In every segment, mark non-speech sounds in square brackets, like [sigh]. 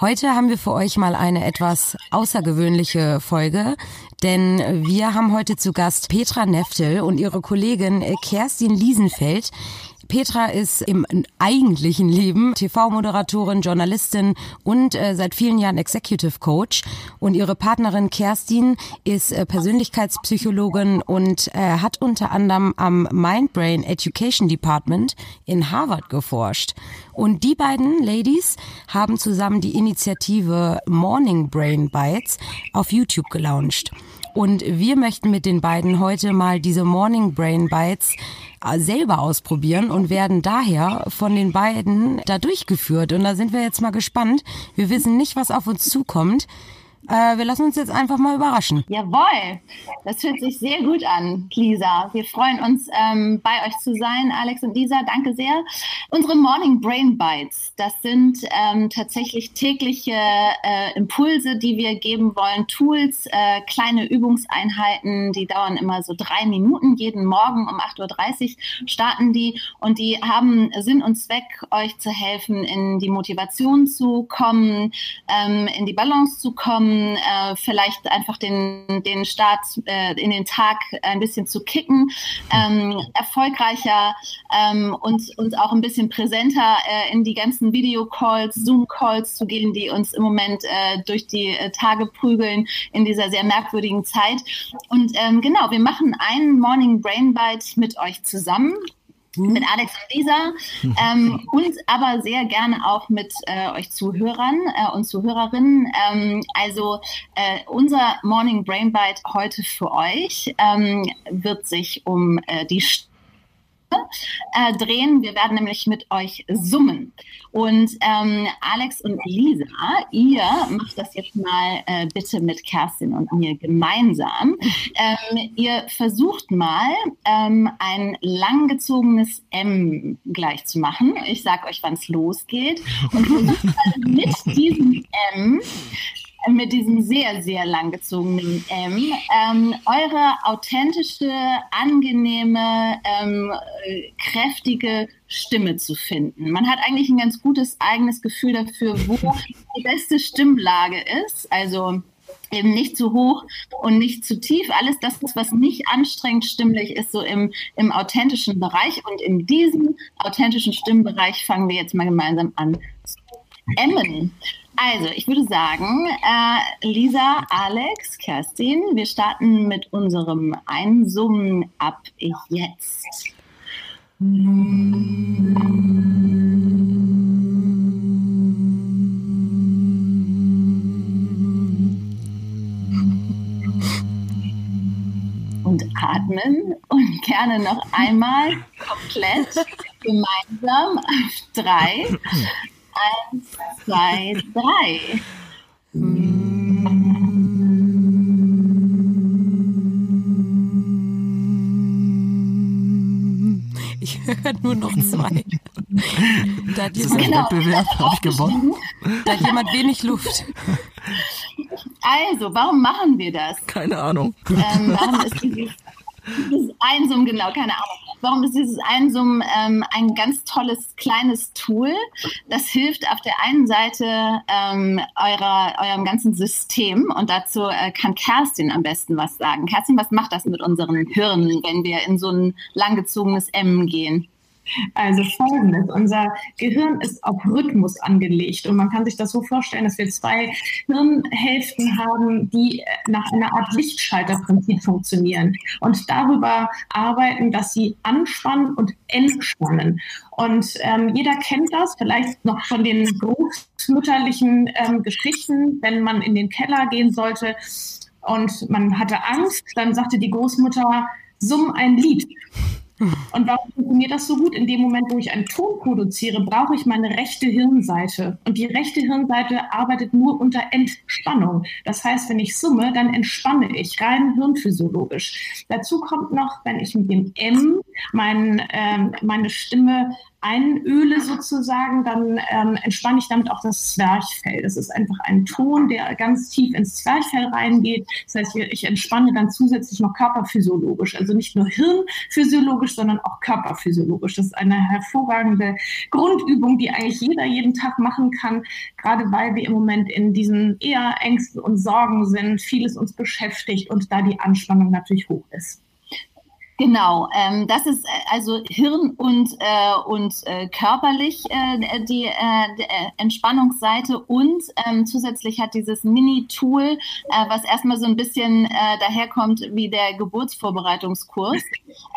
Heute haben wir für euch mal eine etwas außergewöhnliche Folge, denn wir haben heute zu Gast Petra Neftel und ihre Kollegin Kerstin Liesenfeld. Petra ist im eigentlichen Leben TV-Moderatorin, Journalistin und äh, seit vielen Jahren Executive Coach. Und ihre Partnerin Kerstin ist äh, Persönlichkeitspsychologin und äh, hat unter anderem am Mindbrain Education Department in Harvard geforscht. Und die beiden Ladies haben zusammen die Initiative Morning Brain Bites auf YouTube gelauncht. Und wir möchten mit den beiden heute mal diese Morning Brain Bites selber ausprobieren und werden daher von den beiden da durchgeführt. Und da sind wir jetzt mal gespannt. Wir wissen nicht, was auf uns zukommt. Äh, wir lassen uns jetzt einfach mal überraschen. Jawohl, das hört sich sehr gut an, Lisa. Wir freuen uns, ähm, bei euch zu sein, Alex und Lisa. Danke sehr. Unsere Morning Brain Bites, das sind ähm, tatsächlich tägliche äh, Impulse, die wir geben wollen, Tools, äh, kleine Übungseinheiten, die dauern immer so drei Minuten. Jeden Morgen um 8.30 Uhr starten die und die haben Sinn und Zweck, euch zu helfen, in die Motivation zu kommen, ähm, in die Balance zu kommen äh, vielleicht einfach den, den Start äh, in den Tag ein bisschen zu kicken, ähm, erfolgreicher ähm, und, und auch ein bisschen präsenter äh, in die ganzen Videocalls, Zoom-Calls zu gehen, die uns im Moment äh, durch die äh, Tage prügeln in dieser sehr merkwürdigen Zeit. Und ähm, genau, wir machen einen Morning Brain Bite mit euch zusammen mit Alex und Lisa ähm, und aber sehr gerne auch mit äh, euch Zuhörern äh, und Zuhörerinnen. Ähm, also äh, unser Morning Brain Bite heute für euch ähm, wird sich um äh, die äh, drehen. Wir werden nämlich mit euch summen. Und ähm, Alex und Lisa, ihr macht das jetzt mal äh, bitte mit Kerstin und mir gemeinsam. Ähm, ihr versucht mal ähm, ein langgezogenes M gleich zu machen. Ich sage euch, wann es losgeht. Und versucht mal mit diesem M mit diesem sehr, sehr langgezogenen M, ähm, eure authentische, angenehme, ähm, kräftige Stimme zu finden. Man hat eigentlich ein ganz gutes eigenes Gefühl dafür, wo [laughs] die beste Stimmlage ist. Also eben nicht zu hoch und nicht zu tief. Alles das, was nicht anstrengend stimmlich ist, so im, im authentischen Bereich. Und in diesem authentischen Stimmbereich fangen wir jetzt mal gemeinsam an zu [laughs] emmen. Also, ich würde sagen, äh, Lisa, Alex, Kerstin, wir starten mit unserem Einsummen ab jetzt. Und atmen und gerne noch einmal komplett gemeinsam auf drei. Eins, zwei, drei. Ich höre nur noch zwei. Da hat jemand, genau. Wettbewerb, habe ich gewonnen. Da hat jemand wenig Luft. Also, warum machen wir das? Keine Ahnung. Ähm, warum ist dieses, dieses Einsummen, genau, keine Ahnung. Warum ist dieses Einsummen ähm, ein ganz tolles kleines Tool? Das hilft auf der einen Seite ähm, eurer, eurem ganzen System und dazu äh, kann Kerstin am besten was sagen. Kerstin, was macht das mit unseren Hirnen, wenn wir in so ein langgezogenes M gehen? Also folgendes, unser Gehirn ist auf Rhythmus angelegt und man kann sich das so vorstellen, dass wir zwei Hirnhälften haben, die nach einer Art Lichtschalterprinzip funktionieren und darüber arbeiten, dass sie anspannen und entspannen. Und ähm, jeder kennt das, vielleicht noch von den großmütterlichen ähm, Geschichten, wenn man in den Keller gehen sollte und man hatte Angst, dann sagte die Großmutter, summ ein Lied. Und warum funktioniert das so gut? In dem Moment, wo ich einen Ton produziere, brauche ich meine rechte Hirnseite. Und die rechte Hirnseite arbeitet nur unter Entspannung. Das heißt, wenn ich summe, dann entspanne ich rein hirnphysiologisch. Dazu kommt noch, wenn ich mit dem M mein, ähm, meine Stimme einöle sozusagen, dann ähm, entspanne ich damit auch das Zwerchfell. Das ist einfach ein Ton, der ganz tief ins Zwerchfell reingeht. Das heißt, ich entspanne dann zusätzlich noch körperphysiologisch, also nicht nur hirnphysiologisch, sondern auch körperphysiologisch. Das ist eine hervorragende Grundübung, die eigentlich jeder jeden Tag machen kann, gerade weil wir im Moment in diesen eher Ängsten und Sorgen sind, vieles uns beschäftigt und da die Anspannung natürlich hoch ist. Genau, ähm, das ist äh, also Hirn und, äh, und äh, körperlich äh, die, äh, die äh, Entspannungsseite und ähm, zusätzlich hat dieses Mini-Tool, äh, was erstmal so ein bisschen äh, daherkommt wie der Geburtsvorbereitungskurs,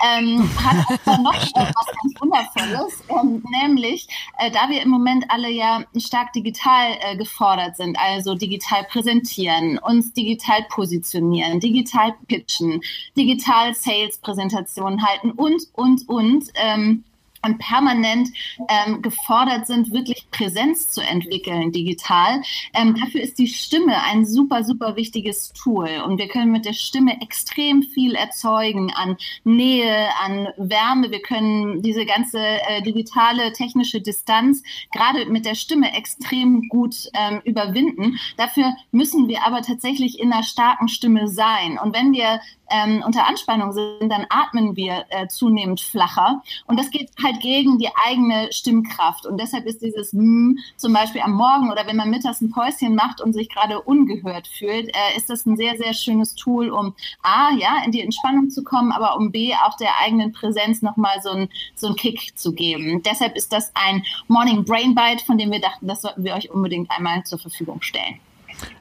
ähm, hat aber noch äh, was ganz Wundervolles, ähm, nämlich äh, da wir im Moment alle ja stark digital äh, gefordert sind, also digital präsentieren, uns digital positionieren, digital pitchen, digital Sales präsentieren, Präsentationen halten und, und, und. Ähm, und permanent ähm, gefordert sind, wirklich Präsenz zu entwickeln digital. Ähm, dafür ist die Stimme ein super, super wichtiges Tool. Und wir können mit der Stimme extrem viel erzeugen an Nähe, an Wärme. Wir können diese ganze äh, digitale technische Distanz gerade mit der Stimme extrem gut ähm, überwinden. Dafür müssen wir aber tatsächlich in einer starken Stimme sein. Und wenn wir ähm, unter Anspannung sind, dann atmen wir äh, zunehmend flacher. Und das geht halt gegen die eigene Stimmkraft. Und deshalb ist dieses M zum Beispiel am Morgen oder wenn man mittags ein Päuschen macht und sich gerade ungehört fühlt, äh, ist das ein sehr, sehr schönes Tool, um A, ja, in die Entspannung zu kommen, aber um B, auch der eigenen Präsenz nochmal so einen so einen Kick zu geben. Deshalb ist das ein Morning Brain Bite, von dem wir dachten, das sollten wir euch unbedingt einmal zur Verfügung stellen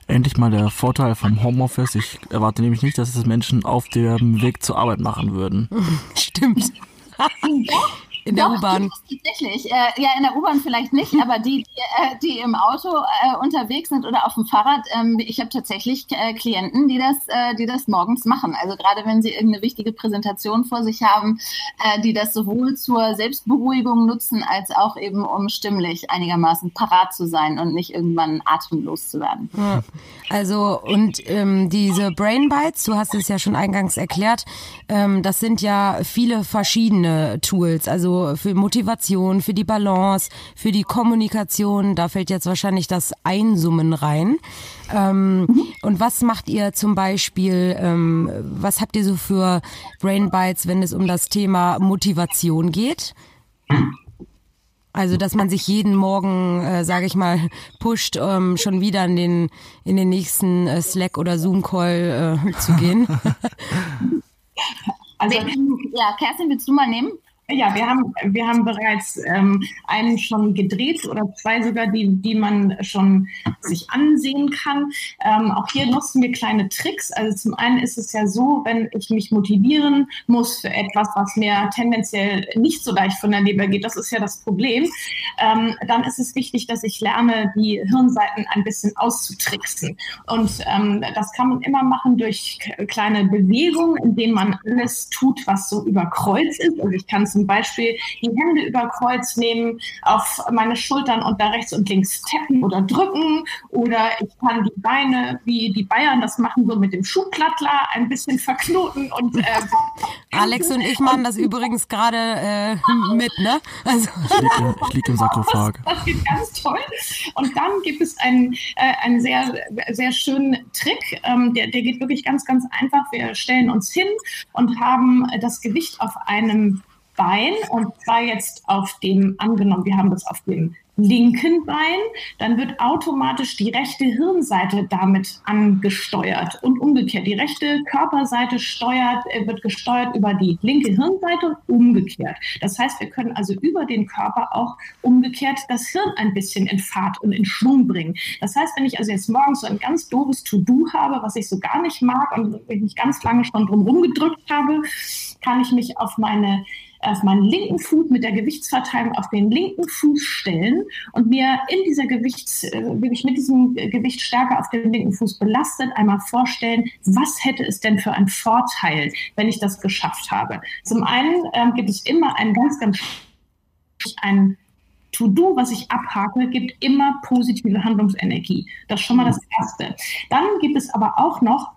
endlich mal der Vorteil vom Homeoffice. Ich erwarte nämlich nicht, dass es Menschen auf dem Weg zur Arbeit machen würden. [laughs] Stimmt. [laughs] In der U-Bahn. Tatsächlich. Äh, ja, in der U-Bahn vielleicht nicht, aber die, die, äh, die im Auto äh, unterwegs sind oder auf dem Fahrrad, ähm, ich habe tatsächlich äh, Klienten, die das, äh, die das morgens machen. Also gerade wenn sie irgendeine wichtige Präsentation vor sich haben, äh, die das sowohl zur Selbstberuhigung nutzen, als auch eben um stimmlich einigermaßen parat zu sein und nicht irgendwann atemlos zu werden. Ja. Also und ähm, diese Brain Bites, du hast es ja schon eingangs erklärt, ähm, das sind ja viele verschiedene Tools. Also also für Motivation, für die Balance, für die Kommunikation. Da fällt jetzt wahrscheinlich das Einsummen rein. Ähm, mhm. Und was macht ihr zum Beispiel, ähm, was habt ihr so für Brain Bites, wenn es um das Thema Motivation geht? Also, dass man sich jeden Morgen, äh, sage ich mal, pusht, ähm, schon wieder in den in den nächsten äh, Slack oder Zoom Call äh, zu gehen. [laughs] [laughs] Also, ja, Kerstin, willst du mal nehmen? Ja, wir haben, wir haben bereits ähm, einen schon gedreht oder zwei sogar, die, die man schon sich ansehen kann. Ähm, auch hier nutzen wir kleine Tricks. Also zum einen ist es ja so, wenn ich mich motivieren muss für etwas, was mir tendenziell nicht so leicht von der Leber geht, das ist ja das Problem, ähm, dann ist es wichtig, dass ich lerne, die Hirnseiten ein bisschen auszutricksen. Und ähm, das kann man immer machen durch kleine Bewegungen, in denen man alles tut, was so über Kreuz ist. Also ich kann zum zum Beispiel die Hände über Kreuz nehmen, auf meine Schultern und da rechts und links tappen oder drücken. Oder ich kann die Beine, wie die Bayern das machen, so mit dem Schuhplattler ein bisschen verknoten. Und, äh, [laughs] Alex und ich machen das übrigens gerade äh, mit, ne? Also. Ich liege im, lieg im Sarkophag. Das, [laughs] das, geht ganz toll. Und dann gibt es einen, äh, einen sehr, sehr schönen Trick. Ähm, der, der geht wirklich ganz, ganz einfach. Wir stellen uns hin und haben das Gewicht auf einem Bein und zwar jetzt auf dem, angenommen, wir haben das auf dem linken Bein, dann wird automatisch die rechte Hirnseite damit angesteuert und umgekehrt. Die rechte Körperseite steuert, äh, wird gesteuert über die linke Hirnseite und umgekehrt. Das heißt, wir können also über den Körper auch umgekehrt das Hirn ein bisschen in Fahrt und in Schwung bringen. Das heißt, wenn ich also jetzt morgens so ein ganz doofes To-Do habe, was ich so gar nicht mag und ich mich ganz lange schon drum rumgedrückt habe, kann ich mich auf meine auf meinen linken Fuß mit der Gewichtsverteilung auf den linken Fuß stellen und mir in dieser Gewichts, äh, wirklich mit diesem Gewicht stärker auf den linken Fuß belastet, einmal vorstellen, was hätte es denn für einen Vorteil, wenn ich das geschafft habe. Zum einen ähm, gibt es immer einen ganz, ganz ein To-Do, was ich abhake, gibt immer positive Handlungsenergie. Das ist schon mal das Erste. Dann gibt es aber auch noch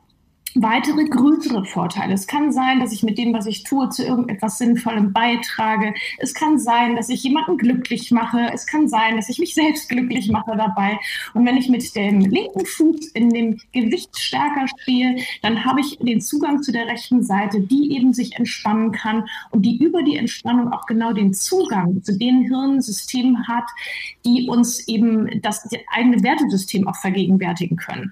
weitere größere Vorteile. Es kann sein, dass ich mit dem, was ich tue, zu irgendetwas Sinnvollem beitrage. Es kann sein, dass ich jemanden glücklich mache. Es kann sein, dass ich mich [laughs] selbst glücklich mache dabei. Und wenn ich mit dem linken Fuß in dem Gewicht stärker stehe, dann habe ich den Zugang zu der rechten Seite, die eben sich entspannen kann und die über die Entspannung auch genau den Zugang zu den Hirnsystemen hat, die uns eben das eigene Wertesystem auch vergegenwärtigen können.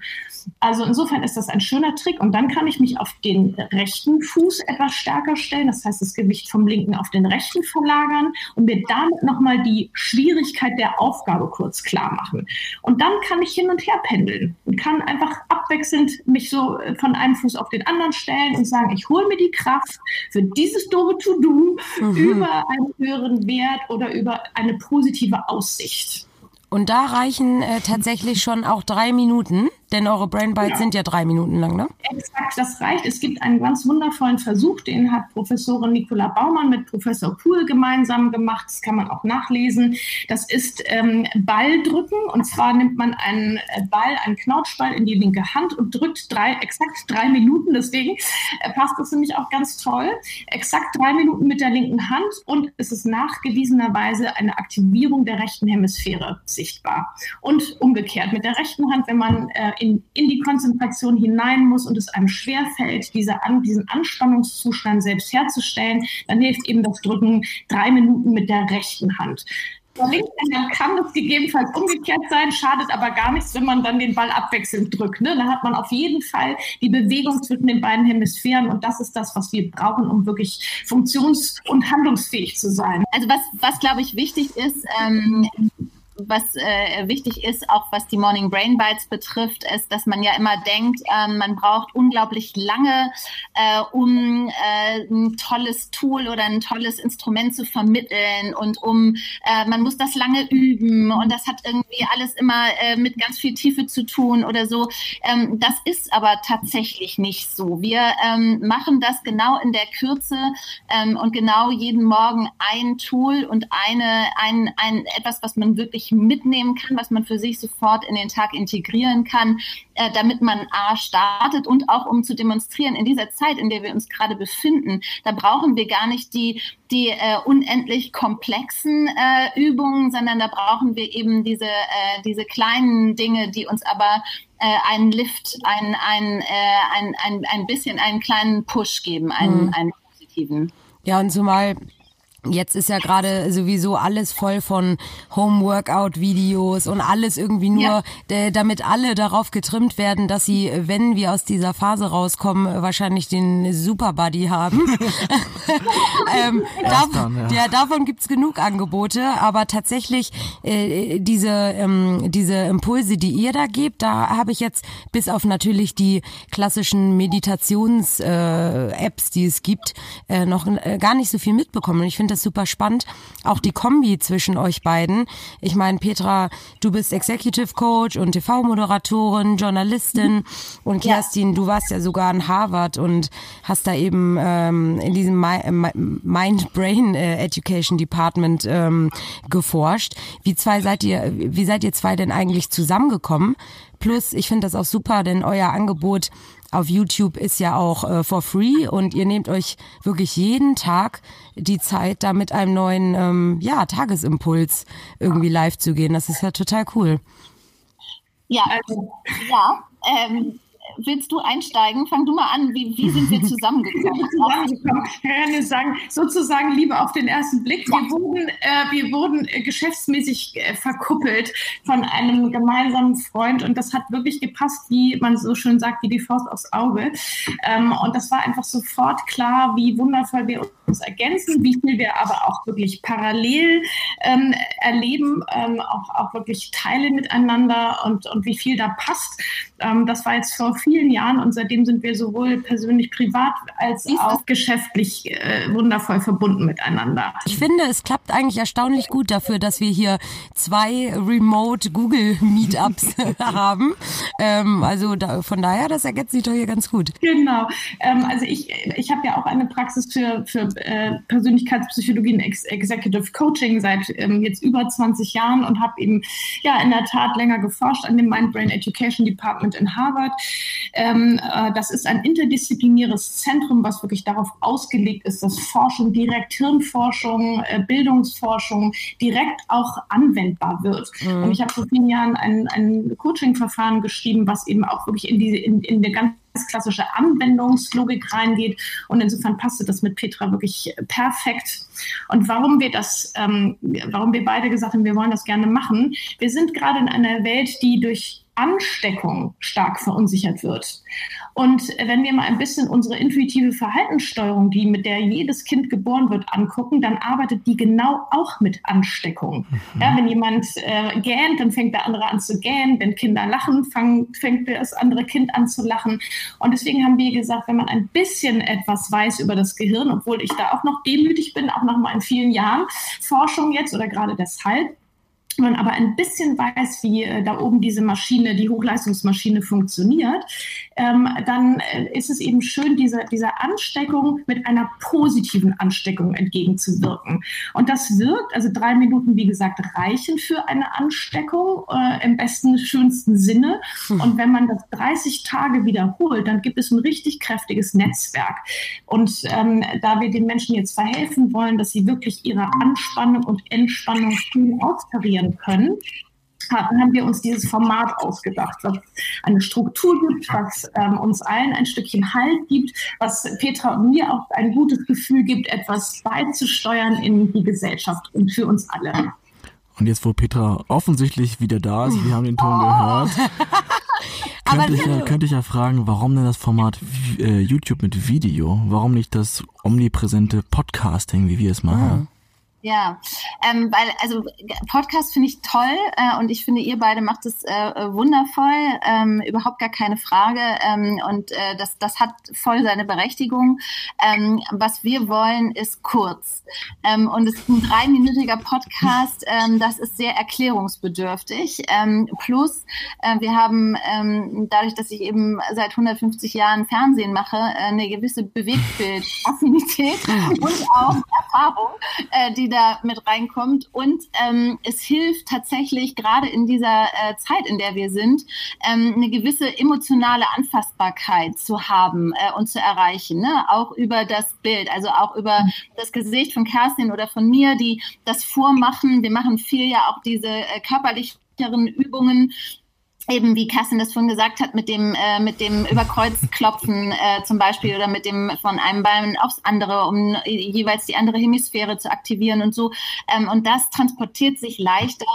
Also insofern ist das ein schöner Trick. Und dann kann ich mich auf den rechten Fuß etwas stärker stellen. Das heißt, das Gewicht vom linken auf den rechten verlagern und mir damit nochmal die Schwierigkeit der Aufgabe kurz klar machen. Und dann kann ich hin und her pendeln und kann einfach abwechselnd mich so äh, von einem Fuß auf den anderen stellen und sagen, ich hole mir die Kraft für dieses doofe To-Do mhm. über einen höheren Wert oder über eine positive Aussicht. Und da reichen äh, tatsächlich schon auch drei Minuten. Denn eure Brain Bites ja. sind ja drei Minuten lang, ne? Exakt, das reicht. Es gibt einen ganz wundervollen Versuch, den hat Professorin Nicola Baumann mit Professor Kuhl gemeinsam gemacht. Das kann man auch nachlesen. Das ist ähm, Balldrücken. Und zwar nimmt man einen äh, Ball, einen Knautschball in die linke Hand und drückt drei, exakt drei Minuten. Deswegen äh, passt das nämlich auch ganz toll. Exakt drei Minuten mit der linken Hand und es ist nachgewiesenerweise eine Aktivierung der rechten Hemisphäre sichtbar. Und umgekehrt mit der rechten Hand, wenn man äh, in, in die Konzentration hinein muss und es einem schwerfällt, diese an, diesen Anspannungszustand selbst herzustellen, dann hilft eben das Drücken drei Minuten mit der rechten Hand. Der linken Hand kann es gegebenenfalls umgekehrt sein, schadet aber gar nichts, wenn man dann den Ball abwechselnd drückt. Ne? Da hat man auf jeden Fall die Bewegung zwischen den beiden Hemisphären und das ist das, was wir brauchen, um wirklich funktions- und handlungsfähig zu sein. Also was, was glaube ich wichtig ist, ähm, was äh, wichtig ist, auch was die Morning Brain Bites betrifft, ist, dass man ja immer denkt, äh, man braucht unglaublich lange, äh, um äh, ein tolles Tool oder ein tolles Instrument zu vermitteln und um, äh, man muss das lange üben und das hat irgendwie alles immer äh, mit ganz viel Tiefe zu tun oder so. Ähm, das ist aber tatsächlich nicht so. Wir ähm, machen das genau in der Kürze ähm, und genau jeden Morgen ein Tool und eine, ein, ein etwas, was man wirklich mitnehmen kann, was man für sich sofort in den Tag integrieren kann, äh, damit man A startet und auch um zu demonstrieren, in dieser Zeit, in der wir uns gerade befinden, da brauchen wir gar nicht die, die äh, unendlich komplexen äh, Übungen, sondern da brauchen wir eben diese, äh, diese kleinen Dinge, die uns aber äh, einen Lift, ein, ein, äh, ein, ein, ein bisschen einen kleinen Push geben, einen, mhm. einen positiven. Ja, und zumal Jetzt ist ja gerade sowieso alles voll von Home-Workout-Videos und alles irgendwie nur, ja. damit alle darauf getrimmt werden, dass sie, wenn wir aus dieser Phase rauskommen, wahrscheinlich den Super-Buddy haben. [laughs] ähm, dav dann, ja. ja. davon gibt's genug Angebote, aber tatsächlich äh, diese, ähm, diese Impulse, die ihr da gebt, da habe ich jetzt bis auf natürlich die klassischen Meditations-Apps, äh, die es gibt, äh, noch äh, gar nicht so viel mitbekommen. Und ich finde das super spannend. Auch die Kombi zwischen euch beiden. Ich meine, Petra, du bist Executive Coach und TV-Moderatorin, Journalistin und Kerstin, ja. du warst ja sogar an Harvard und hast da eben ähm, in diesem Mind-Brain äh, Education Department ähm, geforscht. Wie zwei seid ihr, wie seid ihr zwei denn eigentlich zusammengekommen? Plus, ich finde das auch super, denn euer Angebot auf YouTube ist ja auch äh, for free und ihr nehmt euch wirklich jeden Tag die Zeit, da mit einem neuen ähm, ja, Tagesimpuls irgendwie live zu gehen. Das ist ja total cool. Ja, also, ja. Ähm, willst du einsteigen? Fang du mal an. Wie, wie sind wir [laughs] zusammengekommen? zusammengekommen. Ich sagen, sozusagen Liebe auf den ersten Blick. Wir wurden, äh, wir wurden äh, geschäftsmäßig äh, verkuppelt von einem gemeinsamen Freund und das hat wirklich gepasst, wie man so schön sagt, wie die Faust aufs Auge. Ähm, und das war einfach sofort klar, wie wundervoll wir uns ergänzen, wie viel wir aber auch wirklich parallel ähm, erleben, ähm, auch, auch wirklich teilen miteinander und, und wie viel da passt. Ähm, das war jetzt vor vielen Jahren und seitdem sind wir sowohl persönlich privat als auch geschäftlich äh, wundervoll verbunden miteinander. Ich finde, es klappt eigentlich erstaunlich gut dafür, dass wir hier zwei Remote Google Meetups [laughs] haben. Ähm, also da, von daher, das ergänzt sich doch hier ganz gut. Genau. Ähm, also ich, ich habe ja auch eine Praxis für, für äh, Persönlichkeitspsychologie und Ex Executive Coaching seit ähm, jetzt über 20 Jahren und habe eben ja in der Tat länger geforscht an dem Mind Brain Education Department in Harvard Ähm, äh, das ist ein interdisziplinäres Zentrum, was wirklich darauf ausgelegt ist, dass Forschung direkt Hirnforschung, äh, Bildungsforschung direkt auch anwendbar wird. Mhm. Und ich habe vor vielen Jahren ein, ein Coaching-Verfahren geschrieben, was eben auch wirklich in diese in, in der ganz klassische Anwendungslogik reingeht. Und insofern passte das mit Petra wirklich perfekt. Und warum wir das, ähm, warum wir beide gesagt haben, wir wollen das gerne machen. Wir sind gerade in einer Welt, die durch Ansteckung stark verunsichert wird. Und wenn wir mal ein bisschen unsere intuitive Verhaltenssteuerung, die mit der jedes Kind geboren wird, angucken, dann arbeitet die genau auch mit Ansteckung. Mhm. Ja, wenn jemand äh, gähnt, dann fängt der andere an zu gähnen. Wenn Kinder lachen, fang, fängt das andere Kind an zu lachen. Und deswegen haben wir gesagt, wenn man ein bisschen etwas weiß über das Gehirn, obwohl ich da auch noch demütig bin, auch nach meinen vielen Jahren Forschung jetzt oder gerade deshalb, man aber ein bisschen weiß, wie äh, da oben diese Maschine, die Hochleistungsmaschine funktioniert, ähm, dann äh, ist es eben schön, dieser, dieser Ansteckung mit einer positiven Ansteckung entgegenzuwirken. Und das wirkt, also drei Minuten, wie gesagt, reichen für eine Ansteckung äh, im besten, schönsten Sinne. Hm. Und wenn man das 30 Tage wiederholt, dann gibt es ein richtig kräftiges Netzwerk. Und ähm, da wir den Menschen jetzt verhelfen wollen, dass sie wirklich ihre Anspannung und Entspannung schön austarieren können, haben wir uns dieses Format ausgedacht, was eine Struktur gibt, was ähm, uns allen ein Stückchen Halt gibt, was Petra und mir auch ein gutes Gefühl gibt, etwas beizusteuern in die Gesellschaft und für uns alle. Und jetzt, wo Petra offensichtlich wieder da ist, wir haben den Ton oh. gehört, [laughs] könnte, ich ja, könnte ich ja fragen, warum denn das Format äh, YouTube mit Video? Warum nicht das omnipräsente Podcasting, wie wir es machen? Ja, ähm, weil also Podcast finde ich toll äh, und ich finde ihr beide macht es äh, wundervoll, ähm, überhaupt gar keine Frage ähm, und äh, das das hat voll seine Berechtigung. Ähm, was wir wollen ist kurz ähm, und es ist ein dreiminütiger Podcast, ähm, das ist sehr erklärungsbedürftig. Ähm, plus äh, wir haben ähm, dadurch, dass ich eben seit 150 Jahren Fernsehen mache, äh, eine gewisse Bewegtbild-Affinität und [laughs] auch Erfahrung, äh, die da mit reinkommt. Und ähm, es hilft tatsächlich gerade in dieser äh, Zeit, in der wir sind, ähm, eine gewisse emotionale Anfassbarkeit zu haben äh, und zu erreichen. Ne? Auch über das Bild, also auch über das Gesicht von Kerstin oder von mir, die das vormachen. Wir machen viel ja auch diese äh, körperlichen Übungen, eben wie Kerstin das vorhin gesagt hat, mit dem, äh, mit dem Überkreuzklopfen [laughs] äh, zum Beispiel oder mit dem von einem Bein aufs andere, um jeweils die andere Hemisphäre zu aktivieren und so. Ähm, und das transportiert sich leichter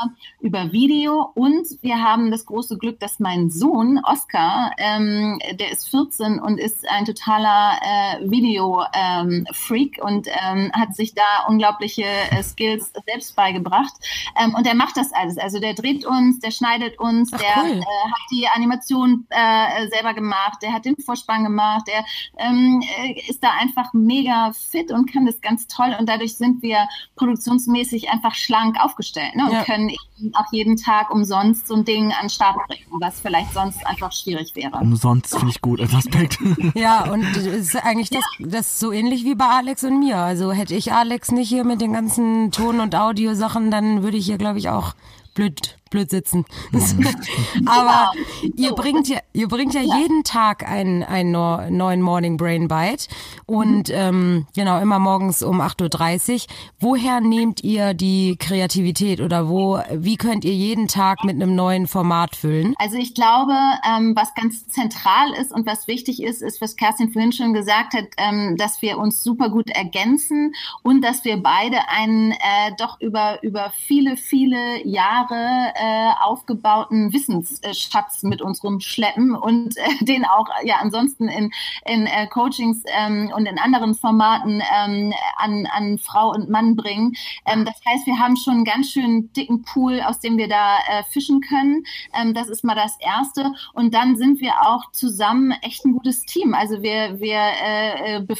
über Video. Und wir haben das große Glück, dass mein Sohn Oscar, ähm, der ist 14 und ist ein totaler äh, Video-Freak ähm, und ähm, hat sich da unglaubliche äh, Skills selbst beigebracht. Ähm, und der macht das alles. Also der dreht uns, der schneidet uns, Ach, der cool äh, hat die Animation äh, selber gemacht, der hat den Vorspann gemacht, der ähm, äh, ist da einfach mega fit und kann das ganz toll und dadurch sind wir produktionsmäßig einfach schlank aufgestellt ne? und ja. können auch jeden Tag umsonst so ein Ding an den Start bringen, was vielleicht sonst einfach schwierig wäre. Umsonst finde ich gut als Aspekt. [laughs] ja, und ist eigentlich das, das so ähnlich wie bei Alex und mir. Also hätte ich Alex nicht hier mit den ganzen Ton- und Audiosachen, dann würde ich hier, glaube ich, auch blöd, blöd sitzen. [laughs] Aber ihr bringt ja, ihr bringt ja, ja. jeden Tag einen, einen neuen Morning Brain Bite und mhm. ähm, genau immer morgens um 8.30 Uhr. Woher nehmt ihr die Kreativität oder wo, wie könnt ihr jeden Tag mit einem neuen Format füllen? Also ich glaube, ähm, was ganz zentral ist und was wichtig ist, ist, was Kerstin vorhin schon gesagt hat, ähm, dass wir uns super gut ergänzen und dass wir beide einen äh, doch über, über viele, viele Jahre äh, aufgebauten Wissensschatz mit uns rumschleppen und äh, [laughs] den auch ja ansonsten in, in äh, Coachings ähm, und in anderen Formaten ähm, an, an Frau und Mann bringen. Ähm, das heißt, wir haben schon einen ganz schön dicken Pool, aus dem wir da äh, fischen können. Ähm, das ist mal das Erste. Und dann sind wir auch zusammen echt ein gutes Team. Also wir, wir äh, äh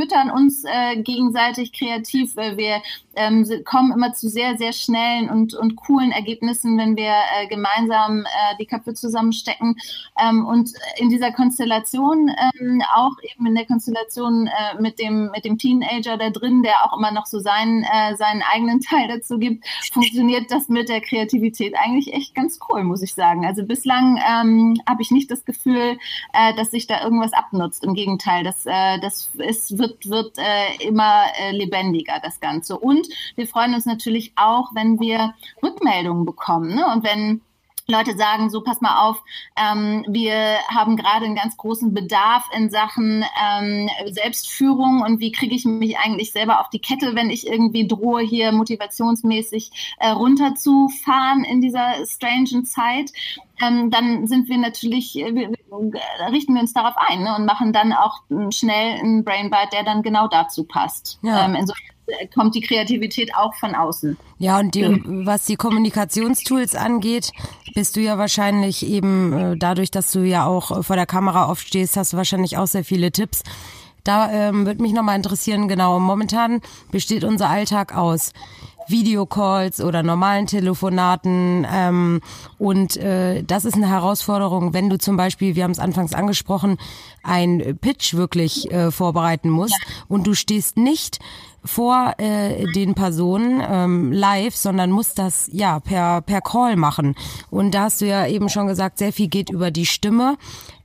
füttern uns äh, gegenseitig kreativ. weil Wir ähm, kommen immer zu sehr, sehr schnellen und, und coolen Ergebnissen, wenn wir äh, gemeinsam äh, die Köpfe zusammenstecken. Ähm, und in dieser Konstellation, ähm, auch eben in der Konstellation äh, mit, dem, mit dem Teenager da drin, der auch immer noch so seinen, äh, seinen eigenen [laughs] Teil dazu gibt, funktioniert das mit der Kreativität eigentlich echt ganz cool, muss ich sagen. Also bislang ähm, habe ich nicht das Gefühl, äh, dass sich da irgendwas abnutzt. Im Gegenteil, das, äh, das ist, wird, wird äh, immer äh, lebendiger, das Ganze. Und wir freuen uns natürlich auch, wenn wir Rückmeldungen bekommen ne? und wenn Leute sagen, so pass mal auf, ähm, wir haben gerade einen ganz großen Bedarf in Sachen ähm, Selbstführung und wie kriege ich mich eigentlich selber auf die Kette, wenn ich irgendwie drohe, hier motivationsmäßig äh, runterzufahren in dieser strangen Zeit. Ähm, dann sind wir natürlich, äh, wir, richten wir uns darauf ein ne, und machen dann auch schnell einen Brainbite, der dann genau dazu passt. Ja. Ähm, insofern kommt die Kreativität auch von außen. Ja, und die, was die Kommunikationstools angeht, bist du ja wahrscheinlich eben äh, dadurch, dass du ja auch vor der Kamera oft stehst, hast du wahrscheinlich auch sehr viele Tipps. Da ähm, würde mich nochmal interessieren, genau, momentan besteht unser Alltag aus Videocalls oder normalen Telefonaten. Ähm, und äh, das ist eine Herausforderung, wenn du zum Beispiel, wir haben es anfangs angesprochen, ein Pitch wirklich äh, vorbereiten musst und du stehst nicht vor äh, den Personen ähm, live, sondern muss das ja per per Call machen. Und da hast du ja eben schon gesagt, sehr viel geht über die Stimme.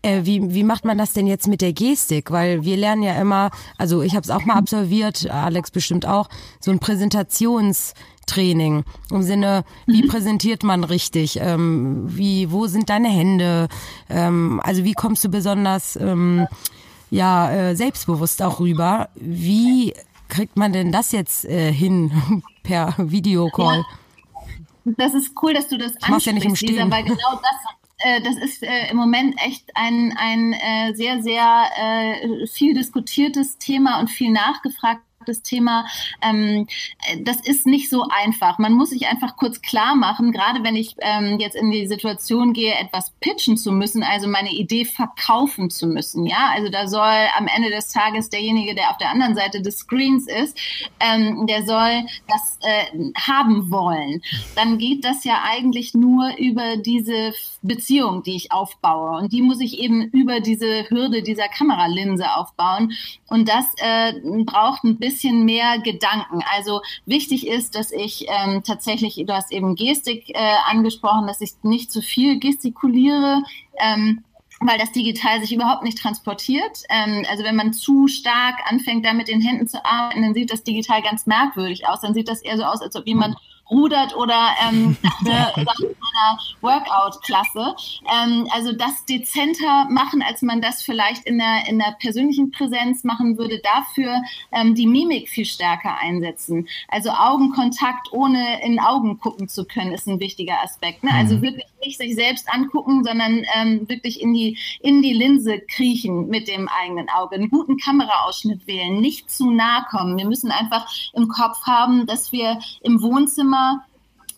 Äh, wie wie macht man das denn jetzt mit der Gestik? Weil wir lernen ja immer, also ich habe es auch mal absolviert, Alex bestimmt auch, so ein Präsentationstraining im Sinne, wie mhm. präsentiert man richtig? Ähm, wie, wo sind deine Hände? Ähm, also wie kommst du besonders ähm, ja äh, selbstbewusst auch rüber? Wie kriegt man denn das jetzt äh, hin [laughs] per Videocall? Ja. Das ist cool, dass du das ich ansprichst, ja nicht im Stehen. Lisa, weil genau [laughs] das äh, das ist äh, im Moment echt ein, ein äh, sehr, sehr äh, viel diskutiertes Thema und viel nachgefragt das Thema, ähm, das ist nicht so einfach. Man muss sich einfach kurz klar machen, gerade wenn ich ähm, jetzt in die Situation gehe, etwas pitchen zu müssen, also meine Idee verkaufen zu müssen. Ja, also da soll am Ende des Tages derjenige, der auf der anderen Seite des Screens ist, ähm, der soll das äh, haben wollen. Dann geht das ja eigentlich nur über diese Beziehung, die ich aufbaue. Und die muss ich eben über diese Hürde dieser Kameralinse aufbauen. Und das äh, braucht ein bisschen bisschen mehr Gedanken. Also wichtig ist, dass ich ähm, tatsächlich, du hast eben Gestik äh, angesprochen, dass ich nicht zu viel gestikuliere. Ähm, weil das digital sich überhaupt nicht transportiert. Ähm, also wenn man zu stark anfängt, da mit den Händen zu arbeiten, dann sieht das digital ganz merkwürdig aus. Dann sieht das eher so aus, als ob jemand rudert oder ähm, [laughs] dachte nach einer Workout-Klasse. Ähm, also das dezenter machen, als man das vielleicht in der, in der persönlichen Präsenz machen würde, dafür ähm, die Mimik viel stärker einsetzen. Also Augenkontakt ohne in Augen gucken zu können, ist ein wichtiger Aspekt. Ne? Also mhm. wirklich nicht sich selbst angucken, sondern ähm, wirklich in die, in die Linse kriechen mit dem eigenen Auge. Einen guten Kameraausschnitt wählen, nicht zu nah kommen. Wir müssen einfach im Kopf haben, dass wir im Wohnzimmer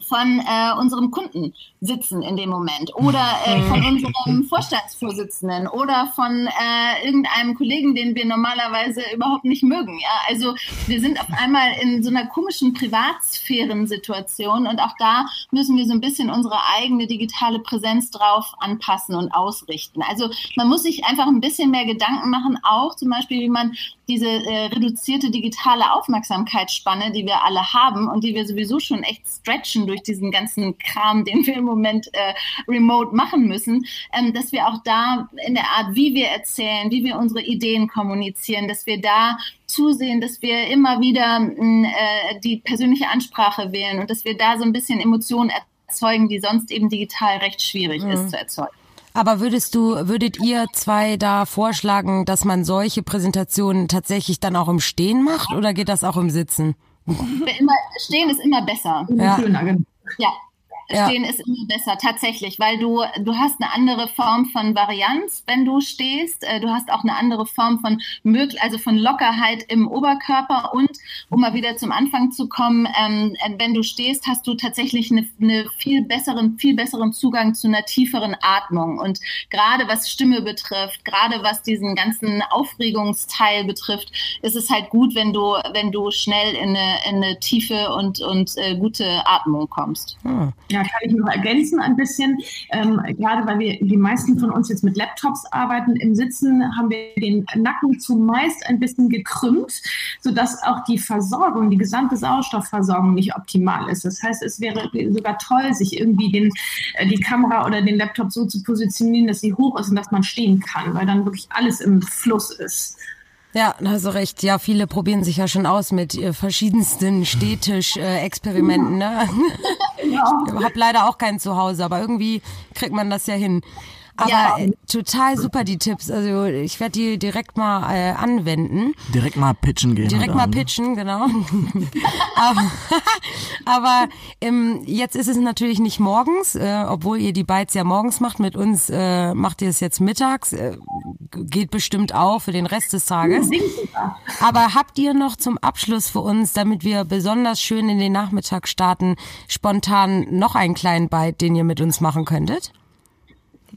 von äh, unserem Kunden sitzen in dem Moment oder äh, [laughs] von unserem Vorstandsvorsitzenden oder von äh, irgendeinem Kollegen, den wir normalerweise überhaupt nicht mögen. Ja? Also wir sind auf einmal in so einer komischen Privatsphärensituation und auch da müssen wir so ein bisschen unsere eigene digitale Präsenz drauf anpassen und ausrichten. Also man muss sich einfach ein bisschen mehr Gedanken machen, auch zum Beispiel, wie man diese äh, reduzierte digitale Aufmerksamkeitsspanne, die wir alle haben und die wir sowieso schon echt stretchen durch diesen ganzen Kram, den wir im Moment äh, remote machen müssen, ähm, dass wir auch da in der Art, wie wir erzählen, wie wir unsere Ideen kommunizieren, dass wir da zusehen, dass wir immer wieder äh, die persönliche Ansprache wählen und dass wir da so ein bisschen Emotionen erzeugen, die sonst eben digital recht schwierig mhm. ist zu erzeugen. Aber würdest du, würdet ihr zwei da vorschlagen, dass man solche Präsentationen tatsächlich dann auch im Stehen macht oder geht das auch im Sitzen? Immer, stehen ist immer besser. Ja. Ja, Stehen ist immer besser, tatsächlich, weil du, du hast eine andere Form von Varianz, wenn du stehst. Äh, du hast auch eine andere Form von also von Lockerheit im Oberkörper und um mal wieder zum Anfang zu kommen, ähm, äh, wenn du stehst, hast du tatsächlich eine, eine viel besseren, viel besseren Zugang zu einer tieferen Atmung. Und gerade was Stimme betrifft, gerade was diesen ganzen Aufregungsteil betrifft, ist es halt gut, wenn du, wenn du schnell in eine, in eine tiefe und, und äh, gute Atmung kommst. Ja, kann ich noch ergänzen ein bisschen. Ähm, gerade weil wir die meisten von uns jetzt mit Laptops arbeiten, im Sitzen haben wir den Nacken zumeist ein bisschen gekrümmt, sodass auch die Versorgung, die gesamte Sauerstoffversorgung nicht optimal ist. Das heißt, es wäre sogar toll, sich irgendwie den, äh, die Kamera oder den Laptop so zu positionieren, dass sie hoch ist und dass man stehen kann, weil dann wirklich alles im Fluss ist. Ja, da hast du recht. Ja, viele probieren sich ja schon aus mit äh, verschiedensten Städtisch-Experimenten. Äh, ne? [laughs] Ja. Ich habe leider auch kein Zuhause, aber irgendwie kriegt man das ja hin. Aber ja. Äh, total super die Tipps. Also ich werde die direkt mal äh, anwenden. Direkt mal pitchen gehen. Direkt mal an. pitchen, genau. [laughs] aber [laughs] aber ähm, jetzt ist es natürlich nicht morgens, äh, obwohl ihr die Bites ja morgens macht. Mit uns äh, macht ihr es jetzt mittags. Äh, geht bestimmt auch für den Rest des Tages. Aber habt ihr noch zum Abschluss für uns, damit wir besonders schön in den Nachmittag starten, spontan noch einen kleinen Bite, den ihr mit uns machen könntet?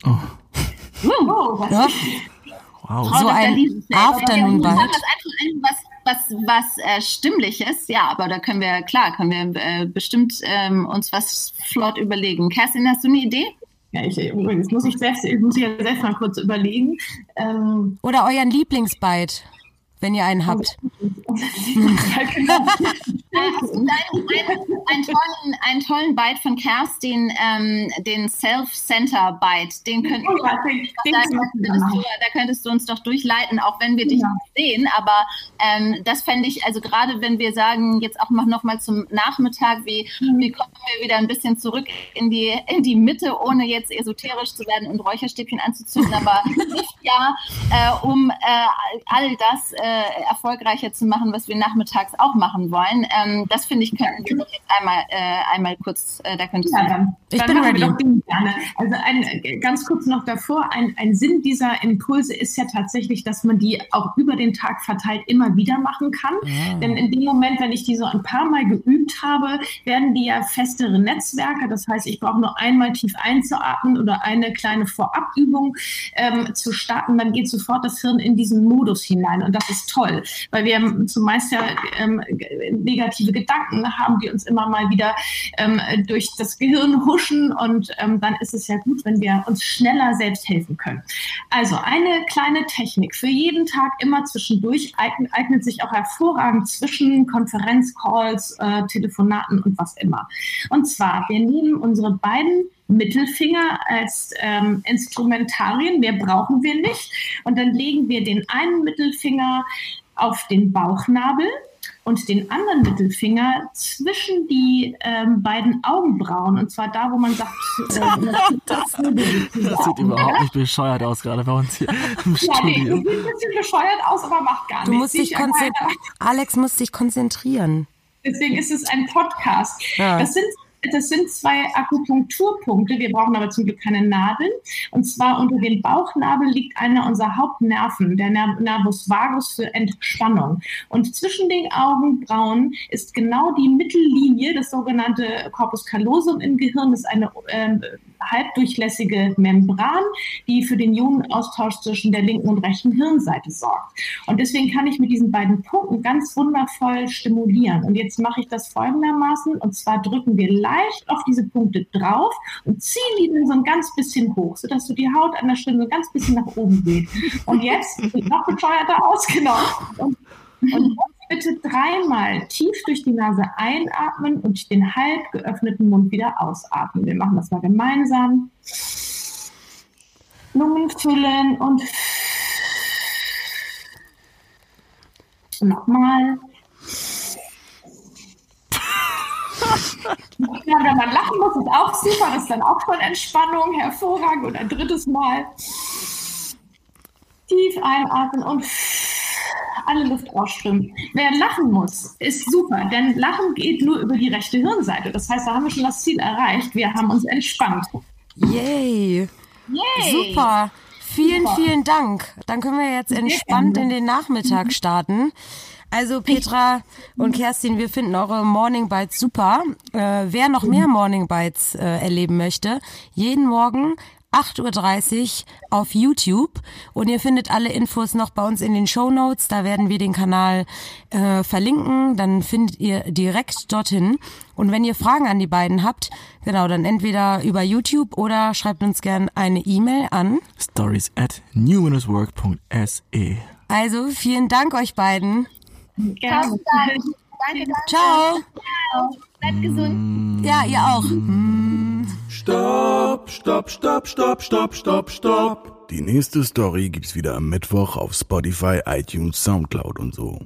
Oh. oh ja? Wow. So ein Afternoon Bite. Was, was, was äh, stimmliches, ja, aber da können wir, klar, können wir äh, bestimmt ähm, uns was flott überlegen. Kerstin, hast du eine Idee? Ja, ich, übrigens muss ich, selbst, ich muss ja selbst mal kurz überlegen. Ähm, Oder euren Lieblingsbite wenn ihr einen habt. [laughs] einen, tollen, einen tollen Byte von Kerstin, ähm, den Self-Center-Byte, den könnten oh, ja, den, den da, könntest du, da, könntest du, uns doch durchleiten, auch wenn wir dich ja. nicht sehen. Aber ähm, das fände ich, also gerade wenn wir sagen, jetzt auch noch mal zum Nachmittag, wie, mhm. wie kommen wir wieder ein bisschen zurück in die, in die Mitte, ohne jetzt esoterisch zu werden und Räucherstäbchen anzuzünden, aber [laughs] nicht ja, äh, um äh, all das äh, erfolgreicher zu machen, was wir nachmittags auch machen wollen. Ähm, das finde ich, könnten wir jetzt einmal, äh, einmal kurz, äh, da könntest ja, dann, ich dann bin ready. gerne. Also ein, ganz kurz noch davor, ein, ein Sinn dieser Impulse ist ja tatsächlich, dass man die auch über den Tag verteilt immer wieder machen kann. Ja. Denn in dem Moment, wenn ich die so ein paar Mal geübt habe, werden die ja festere Netzwerke. Das heißt, ich brauche nur einmal tief einzuatmen oder eine kleine Vorabübung ähm, zu starten, dann geht sofort das Hirn in diesen Modus hinein. Und das ist toll, weil wir zumeist ja ähm, negative Gedanken haben, die uns immer mal wieder ähm, durch das Gehirn huschen und ähm, dann ist es ja gut, wenn wir uns schneller selbst helfen können. Also eine kleine Technik für jeden Tag immer zwischendurch eignet, eignet sich auch hervorragend zwischen Konferenzcalls, äh, Telefonaten und was immer. Und zwar, wir nehmen unsere beiden Mittelfinger als ähm, Instrumentarien. Mehr brauchen wir nicht. Und dann legen wir den einen Mittelfinger auf den Bauchnabel und den anderen Mittelfinger zwischen die ähm, beiden Augenbrauen. Und zwar da, wo man sagt, [laughs] äh, das, das sieht überhaupt nicht bescheuert aus, gerade bei uns hier im ja, Studio. Nee, sieht ein bisschen bescheuert aus, aber macht gar du nichts. Musst dich Alex muss sich konzentrieren. Deswegen ist es ein Podcast. Ja. Das sind das sind zwei Akupunkturpunkte. Wir brauchen aber zum Glück keine Nadeln. Und zwar unter dem Bauchnabel liegt einer unserer Hauptnerven, der Nervus vagus für Entspannung. Und zwischen den Augenbrauen ist genau die Mittellinie, das sogenannte Corpus callosum im Gehirn, das ist eine äh, halbdurchlässige Membran, die für den Ionenaustausch zwischen der linken und rechten Hirnseite sorgt. Und deswegen kann ich mit diesen beiden Punkten ganz wundervoll stimulieren. Und jetzt mache ich das folgendermaßen. Und zwar drücken wir leicht auf diese Punkte drauf und ziehen die dann so ein ganz bisschen hoch, sodass du die Haut an der Stirn so ein ganz bisschen nach oben geht. Und jetzt noch bescheuerter aus, genau. Und, und bitte dreimal tief durch die Nase einatmen und den halb geöffneten Mund wieder ausatmen. Wir machen das mal gemeinsam. Lungen füllen und nochmal. Ja, wenn man lachen muss, ist auch super. Das ist dann auch schon Entspannung. Hervorragend. Und ein drittes Mal. Tief einatmen und alle Luft rausströmt. Wer lachen muss, ist super, denn Lachen geht nur über die rechte Hirnseite. Das heißt, da haben wir schon das Ziel erreicht. Wir haben uns entspannt. Yay! Yay. Super! Vielen, Super. vielen Dank. Dann können wir jetzt entspannt in den Nachmittag starten. Also Petra und Kerstin, wir finden eure Morning Bites super. Äh, wer noch mehr Morning Bites äh, erleben möchte, jeden Morgen 8.30 Uhr auf YouTube und ihr findet alle Infos noch bei uns in den Show Notes. Da werden wir den Kanal äh, verlinken. Dann findet ihr direkt dorthin. Und wenn ihr Fragen an die beiden habt, genau, dann entweder über YouTube oder schreibt uns gern eine E-Mail an stories at new-work.se. Also vielen Dank euch beiden. Gerne. Danke, danke. Ciao. Ciao. Bleibt gesund. Ja, ihr auch. Stopp, stopp, stopp, stopp, stopp, stopp, stopp. Die nächste Story gibt's wieder am Mittwoch auf Spotify, iTunes, Soundcloud und so.